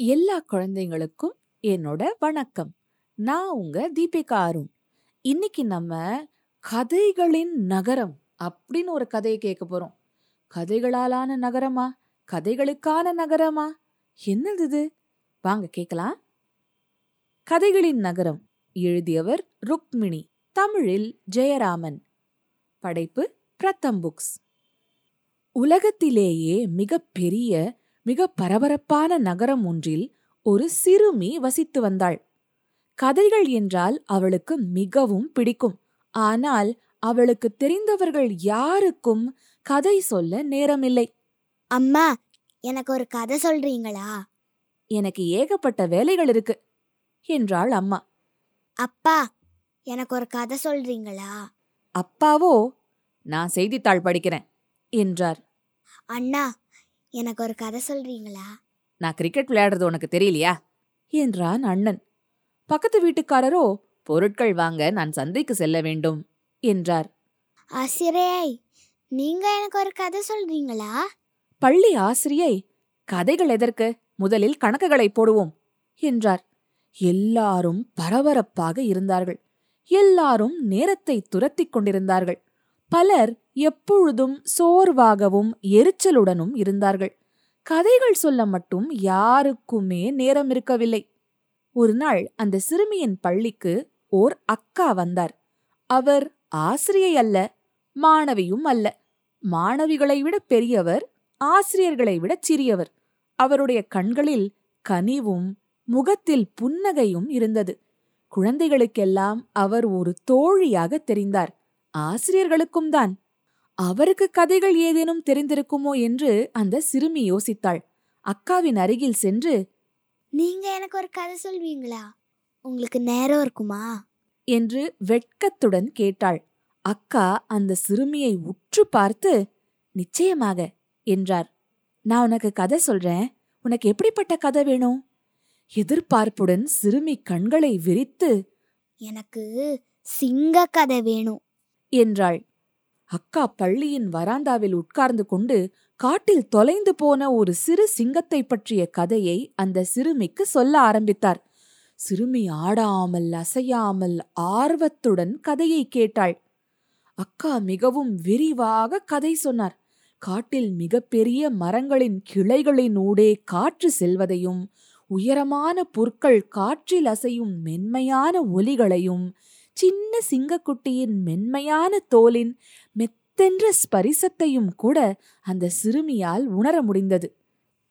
எல்லா குழந்தைங்களுக்கும் என்னோட வணக்கம். நான் உங்க தீபிகா அருண். இன்னைக்கு நம்ம கதைகளின் நகரம் அப்படின்னு ஒரு கதையை கேட்க போறோம். கதைகளாலான நகரமா? கதைகளுக்கான நகரமா? என்னது இது? வாங்க கேட்கலாம். கதைகளின் நகரம் எழுதியவர் ருக்மிணி தமிழில் ஜெயராமன். படைப்பு பிரதம் புக்ஸ். உலகத்திலேயே மிகப்பெரிய பெரிய மிக பரபரப்பான நகரம் ஒன்றில் ஒரு சிறுமி வசித்து வந்தாள். கதைகள் என்றால் அவளுக்கு மிகவும் பிடிக்கும். ஆனால் அவளுக்கு தெரிந்தவர்கள் யாருக்கும் கதை சொல்ல நேரமில்லை. அம்மா எனக்கு ஒரு கதை சொல்றீங்களா? எனக்கு ஏகப்பட்ட வேலைகள் இருக்கு என்றாள் அம்மா. அப்பா எனக்கு ஒரு கதை சொல்றீங்களா? அப்பாவோ நான் செய்தித்தாள் படிக்கிறேன் என்றார். அண்ணா எனக்கு ஒரு கதை சொல்றீங்களா? நான் கிரிக்கெட் விளையாடுறது உனக்கு தெரியலையா? என்றான் அண்ணன். பக்கத்து வீட்டுக்காரரோ பொருட்கள் வாங்க நான் சந்தைக்கு செல்ல வேண்டும் என்றார். ஆசிரியர் நீங்க எனக்கு ஒரு கதை சொல்றீங்களா? பள்ளி ஆசிரியை கதைகள் எதற்கு? முதலில் கணக்குகளை போடுவோம் என்றார். எல்லாரும் பரபரப்பாக இருந்தார்கள். எல்லாரும் நேரத்தை துரத்திக் கொண்டிருந்தார்கள். பலர் எப்பொழுதும் சோர்வாகவும் எரிச்சலுடனும் இருந்தார்கள். கதைகள் சொல்ல மட்டும் யாருக்குமே நேரம் இருக்கவில்லை. ஒரு நாள் அந்த சிறுமியின் பள்ளிக்கு ஓர் அக்கா வந்தார். அவர் ஆசிரியை அல்ல மாணவியும் அல்ல. மாணவிகளை விட பெரியவர் ஆசிரியர்களை விட சிறியவர். அவருடைய கண்களில் கனிவும் முகத்தில் புன்னகையும் இருந்தது. குழந்தைகளுக்கெல்லாம் அவர் ஒரு தோழியாக தெரிந்தார். ஆசிரியர்களுக்கும் தான். அவருக்கு கதைகள் ஏதேனும் தெரிந்திருக்குமோ என்று அந்த சிறுமி யோசித்தாள். அக்காவின் அருகில் சென்று நீங்க எனக்கு ஒரு கதை சொல்வீங்களா? உங்களுக்கு நேரம் இருக்குமா? என்று வெட்கத்துடன் கேட்டாள். அக்கா அந்த சிறுமியை உற்று பார்த்து நிச்சயமாக என்றார். நான் உனக்கு கதை சொல்றேன். உனக்கு எப்படிப்பட்ட கதை வேணும்? எதிர்பார்ப்புடன் சிறுமி கண்களை விரித்து எனக்கு சிங்க கதை வேணும். என்றாள். அக்கா பள்ளியின் வராந்தாவில் உட்கார்ந்து கொண்டு காட்டில் தொலைந்து போன ஒரு சிறு சிங்கத்தை பற்றிய கதையை அந்த சிறுமிக்கு சொல்ல ஆரம்பித்தார். சிறுமி ஆடாமல் அசையாமல் ஆர்வத்துடன் கதையை கேட்டாள். அக்கா மிகவும் விரிவாக கதை சொன்னார். காட்டில் மிகப்பெரிய மரங்களின் கிளைகளின் ஊடே காற்று செல்வதையும் உயரமான புற்கள் காற்றில் அசையும் மென்மையான ஒலிகளையும் சின்ன சிங்கக்குட்டியின் மென்மையான தோலின் மெத்தென்ற ஸ்பரிசத்தையும் கூட அந்த சிறுமியால் உணர முடிந்தது.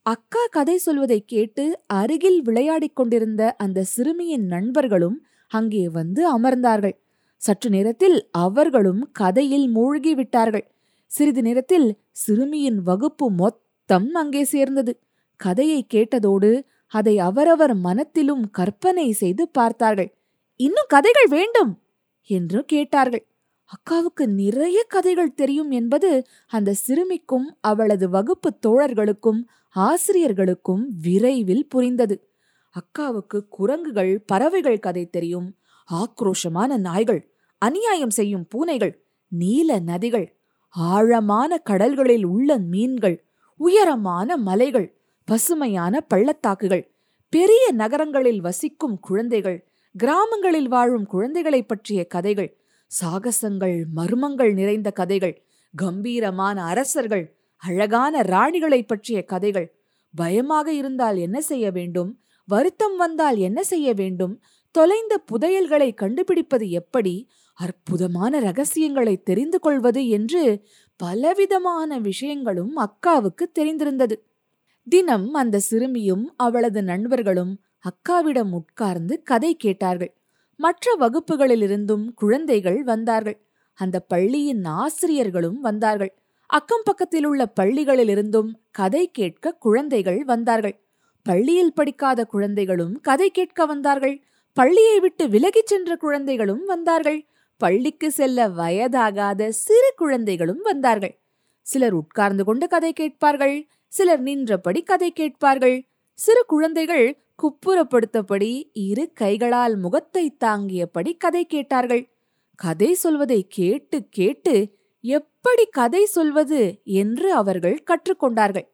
அக்கா கதை சொல்வதை கேட்டு அருகில் விளையாடிக் கொண்டிருந்த அந்த சிறுமியின் நண்பர்களும் அங்கே வந்து அமர்ந்தார்கள். சற்று நேரத்தில் அவர்களும் கதையில் மூழ்கி விட்டார்கள். சிறிது நேரத்தில் சிறுமியின் வகுப்பு மொத்தம் அங்கே சேர்ந்தது. கதையை கேட்டதோடு அதை அவரவர் மனத்திலும் கற்பனை செய்து பார்த்தார்கள். இன்னும் கதைகள் வேண்டும் என்று கேட்டார்கள். அக்காவுக்கு நிறைய கதைகள் தெரியும் என்பது அந்த சிறுமிக்கும் அவளது வகுப்பு தோழர்களுக்கும் ஆசிரியர்களுக்கும் விரைவில் புரிந்தது. அக்காவுக்கு குரங்குகள் பறவைகள் கதை தெரியும் ஆக்ரோஷமான நாய்கள் அநியாயம் செய்யும் பூனைகள் நீல நதிகள் ஆழமான கடல்களில் உள்ள மீன்கள் உயரமான மலைகள் பசுமையான பள்ளத்தாக்குகள் பெரிய நகரங்களில் வசிக்கும் குழந்தைகள் கிராமங்களில் வாழும் குழந்தைகளைப் பற்றிய கதைகள் சாகசங்கள் மர்மங்கள் நிறைந்த கதைகள் கம்பீரமான அரசர்கள் அழகான ராணிகளைப் பற்றிய கதைகள். பயமாக இருந்தால் என்ன செய்ய வேண்டும்? வருத்தம் வந்தால் என்ன செய்ய வேண்டும்? தொலைந்த புதையல்களை கண்டுபிடிப்பது எப்படி? அற்புதமான ரகசியங்களை தெரிந்து கொள்வது என்று பலவிதமான விஷயங்களும் அக்காவுக்கு தெரிந்திருந்தது. தினம் அந்த சிறுமியும் அவளது நண்பர்களும் அக்காவிடம் உட்கார்ந்து கதை கேட்டார்கள். மற்ற வகுப்புகளிலிருந்தும் குழந்தைகள் வந்தார்கள். அந்த பள்ளியின் ஆசிரியர்களும் வந்தார்கள். அக்கம் பக்கத்தில் உள்ள பள்ளிகளிலிருந்தும் கதை கேட்க குழந்தைகள் வந்தார்கள். பள்ளியில் படிக்காத குழந்தைகளும் கதை கேட்க வந்தார்கள். பள்ளியை விட்டு விலகிச் சென்ற குழந்தைகளும் வந்தார்கள். பள்ளிக்கு செல்ல வயதாகாத சிறு குழந்தைகளும் வந்தார்கள். சிலர் உட்கார்ந்து கொண்டு கதை கேட்பார்கள். சிலர் நின்றபடி கதை கேட்பார்கள். சிறு குழந்தைகள் குப்புறப்படுத்தபடி இரு கைகளால் முகத்தை தாங்கியபடி கதை கேட்டார்கள். கதை சொல்வதை கேட்டு கேட்டு எப்படி கதை சொல்வது என்று அவர்கள் கற்றுக்கொண்டார்கள்.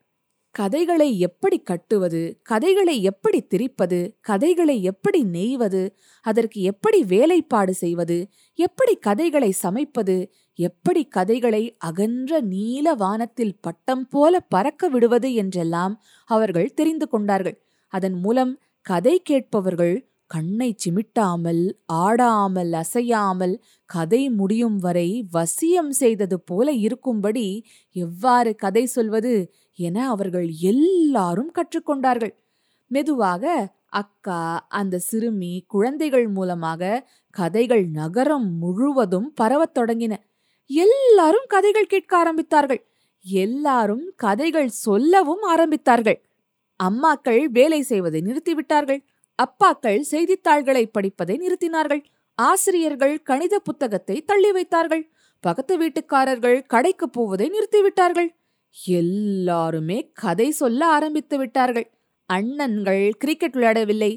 கதைகளை எப்படி கட்டுவது கதைகளை எப்படி திரிப்பது கதைகளை எப்படி நெய்வது அதற்கு எப்படி வேலைப்பாடு செய்வது எப்படி கதைகளை சமைப்பது எப்படி கதைகளை அகன்ற நீல வானத்தில் பட்டம் போல பறக்க விடுவது என்றெல்லாம் அவர்கள் தெரிந்து கொண்டார்கள். அதன் மூலம் கதை கேட்பவர்கள் கண்ணை சிமிட்டாமல் ஆடாமல் அசையாமல் கதை முடியும் வரை வசியம் செய்தது போல இருக்கும்படி எவ்வாறு கதை சொல்வது என அவர்கள் எல்லாரும் கற்றுக்கொண்டார்கள். மெதுவாக அக்கா அந்த சிறுமி குழந்தைகள் மூலமாக கதைகள் நகரம் முழுவதும் பரவத் தொடங்கின. எல்லாரும் கதைகள் கேட்க ஆரம்பித்தார்கள். எல்லாரும் கதைகள் சொல்லவும் ஆரம்பித்தார்கள். அம்மாக்கள் வேலை செய்வதை நிறுத்திவிட்டார்கள். அப்பாக்கள் செய்தித்தாள்களை படிப்பதை நிறுத்தினார்கள். ஆசிரியர்கள் கணித புத்தகத்தை தள்ளி வைத்தார்கள். பக்கத்து வீட்டுக்காரர்கள் கடைக்கு போவதை நிறுத்திவிட்டார்கள். எல்லாருமே கதை சொல்ல ஆரம்பித்து விட்டார்கள். அண்ணன்கள் கிரிக்கெட் விளையாடவில்லை.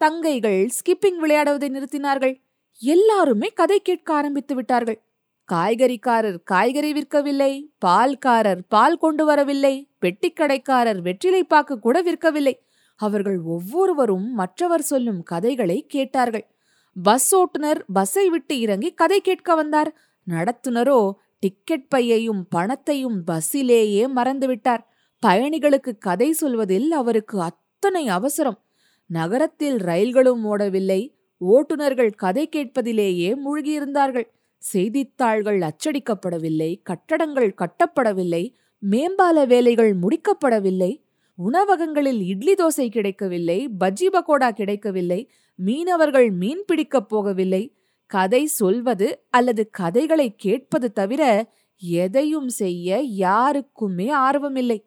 தங்கைகள் ஸ்கிப்பிங் விளையாடுவதை நிறுத்தினார்கள். எல்லாருமே கதை கேட்க ஆரம்பித்து விட்டார்கள். காய்கறிக்காரர் காய்கறி விற்கவில்லை பால்காரர் பால் கொண்டு வரவில்லை பெட்டிக்கடைக்காரர் வெற்றிலை பாக்கு கூட விற்கவில்லை. அவர்கள் ஒவ்வொருவரும் மற்றவர் சொல்லும் கதைகளை கேட்டார்கள். பஸ் ஓட்டுநர் பஸ்ஸை விட்டு இறங்கி கதை கேட்க வந்தார். நடத்துனரோ டிக்கெட் பையையும் பணத்தையும் பஸ்ஸிலேயே மறந்துவிட்டார் பயணிகளுக்கு கதை சொல்வதில் அவருக்கு அத்தனை அவசரம். நகரத்தில் ரயில்களும் ஓடவில்லை. ஓட்டுநர்கள் கதை கேட்பதிலேயே மூழ்கியிருந்தார்கள். செய்தித்தாள்கள் அச்சடிக்கப்படவில்லை கட்டடங்கள் கட்டப்படவில்லை மேம்பால வேலைகள் முடிக்கப்படவில்லை உணவகங்களில் இட்லி தோசை கிடைக்கவில்லை பஜ்ஜி பகோடா கிடைக்கவில்லை மீனவர்கள் மீன் பிடிக்கப் போகவில்லை கதை சொல்வது அல்லது கதைகளை கேட்பது தவிர எதையும் செய்ய யாருக்குமே ஆர்வமில்லை.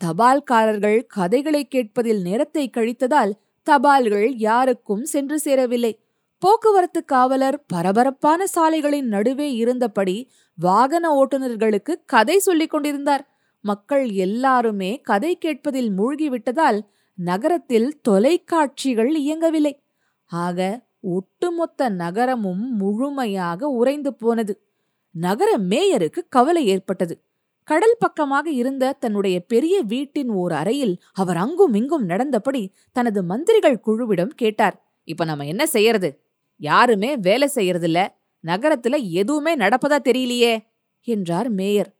தபால்காரர்கள் கதைகளை கேட்பதில் நேரத்தை கழித்ததால் தபால்கள் யாருக்கும் சென்று சேரவில்லை. போக்குவரத்து காவலர் பரபரப்பான சாலைகளின் நடுவே இருந்தபடி வாகன ஓட்டுநர்களுக்கு கதை சொல்லிக் கொண்டிருந்தார். மக்கள் எல்லாருமே கதை கேட்பதில் மூழ்கிவிட்டதால் நகரத்தில் தொலைக்காட்சிகள் இயங்கவில்லை. ஆக ஒட்டுமொத்த நகரமும் முழுமையாக உறைந்து போனது. நகர மேயருக்கு கவலை ஏற்பட்டது. கடல் பக்கமாக இருந்த தன்னுடைய பெரிய வீட்டின் ஓர் அறையில் அவர் அங்கும் இங்கும் நடந்தபடி தனது மந்திரிகள் குழுவிடம் கேட்டார். இப்ப நம்ம என்ன செய்யறது? யாருமே வேலை செய்யறதில்ல. நகரத்துல எதுவுமே நடப்பதா தெரியலையே என்றார் மேயர்.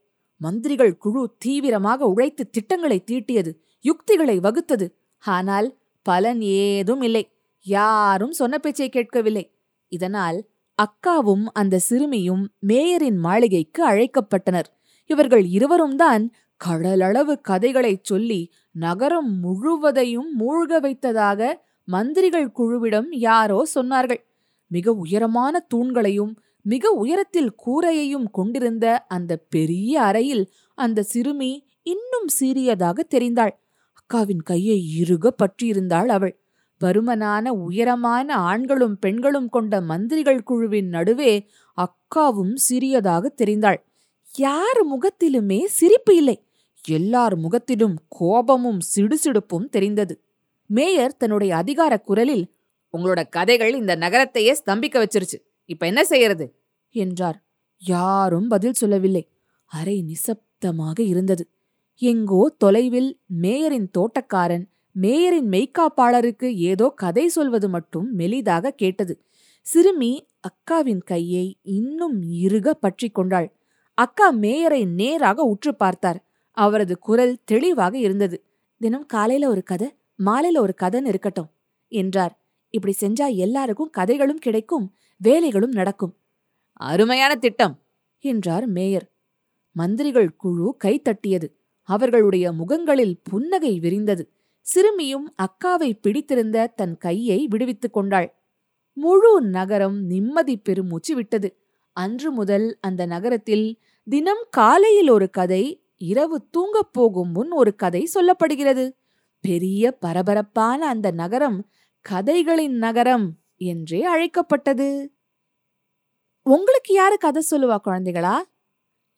மந்திரிகள் குழு தீவிரமாக உழைத்து திட்டங்களை தீட்டியது யுக்திகளை வகுத்தது. ஆனால் பலன் ஏதும் இல்லை. யாரும் சொன்ன பேச்சை கேட்கவில்லை. இதனால் அக்காவும் அந்த சிறுமியும் மேயரின் மாளிகைக்கு அழைக்கப்பட்டனர். இவர்கள் இருவரும் தான் கடலளவு கதைகளைச் சொல்லி நகரம் முழுவதையும் மூழ்க வைத்ததாக மந்திரிகள் குழுவிடம் யாரோ சொன்னார்கள். மிக உயரமான தூண்களையும் மிக உயரத்தில் கூரையையும் கொண்டிருந்த அந்த பெரிய அறையில் அந்த சிறுமி இன்னும் சீரியதாக தெரிந்தாள். அக்காவின் கையை இறுக பற்றியிருந்தாள் அவள். பருமனான உயரமான ஆண்களும் பெண்களும் கொண்ட மந்திரிகள் குழுவின் நடுவே அக்காவும் சிறியதாக தெரிந்தாள். யார் முகத்திலுமே சிரிப்பு இல்லை. எல்லார் முகத்திலும் கோபமும் சிடுசிடுப்பும் தெரிந்தது. மேயர் தன்னுடைய அதிகார குரலில் உங்களோட கதைகள் இந்த நகரத்தையே ஸ்தம்பிக்க வச்சிருச்சு. இப்ப என்ன செய்யறது? என்றார். யாரும் பதில் சொல்லவில்லை. அறை நிசப்தமாக இருந்தது. எங்கோ தொலைவில் மேயரின் தோட்டக்காரன் மேயரின் மெய்க்காப்பாளருக்கு ஏதோ கதை சொல்வது மட்டும் மெலிதாக கேட்டது. சிறுமி அக்காவின் கையை இன்னும் இறுக பற்றி கொண்டாள். அக்கா மேயரை நேராக உற்று பார்த்தார். அவரது குரல் தெளிவாக இருந்தது. தினம் காலையில ஒரு கதை மாலையில ஒரு கதைன்னு இருக்கட்டும் என்றார். இப்படி செஞ்சா எல்லாருக்கும் கதைகளும் கிடைக்கும் வேலைகளும் நடக்கும். அருமையான திட்டம்! என்றார் மேயர். மந்திரிகள் குழு கைத்தட்டியது அவர்களுடைய முகங்களில் புன்னகை விரிந்தது. சிறுமியும் அக்காவை பிடித்திருந்த தன் கையை விடுவித்துக் கொண்டாள். முழு நகரம் நிம்மதி பெருமூச்சு விட்டது. அன்று முதல் அந்த நகரத்தில் தினம் காலையில் ஒரு கதை இரவு தூங்கப் போகும் முன் ஒரு கதை சொல்லப்படுகிறது. பெரிய பரபரப்பான அந்த நகரம் கதைகளின் நகரம் என்றே அழைக்கப்பட்டது. உங்களுக்கு யாரு கதை சொல்லுவா குழந்தைகளா?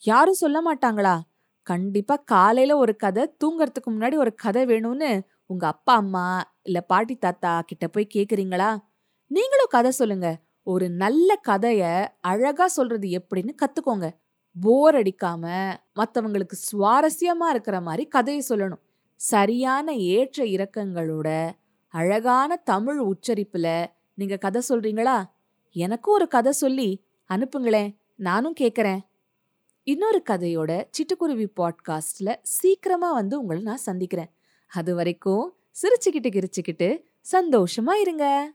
யாரும் சொல்ல மாட்டாங்களா? கண்டிப்பா காலையில ஒரு கதை தூங்கறதுக்கு முன்னாடி ஒரு கதை வேணும்னு உங்க அப்பா அம்மா இல்ல பாட்டி தாத்தா கிட்ட போய் கேக்குறீங்களா? நீங்களும் கதை சொல்லுங்க. ஒரு நல்ல கதைய அழகா சொல்றது எப்படின்னு கத்துக்கோங்க. போர் அடிக்காம மத்தவங்களுக்கு சுவாரஸ்யமா இருக்கிற மாதிரி கதையை சொல்லணும். சரியான ஏற்ற இறக்கங்களோட அழகான தமிழ் உச்சரிப்புல நீங்க கதை சொல்றீங்களா? எனக்கும் ஒரு கதை சொல்லி அனுப்புங்களேன். நானும் கேட்கறேன் இன்னொரு கதையோட சிட்டுக்குருவி பாட்காஸ்ட்ல சீக்கிரமா வந்து உங்களை நான் சந்திக்கிறேன். அது வரைக்கும் சிரிச்சுக்கிட்டு கிரிச்சுக்கிட்டு சந்தோஷமா இருங்க.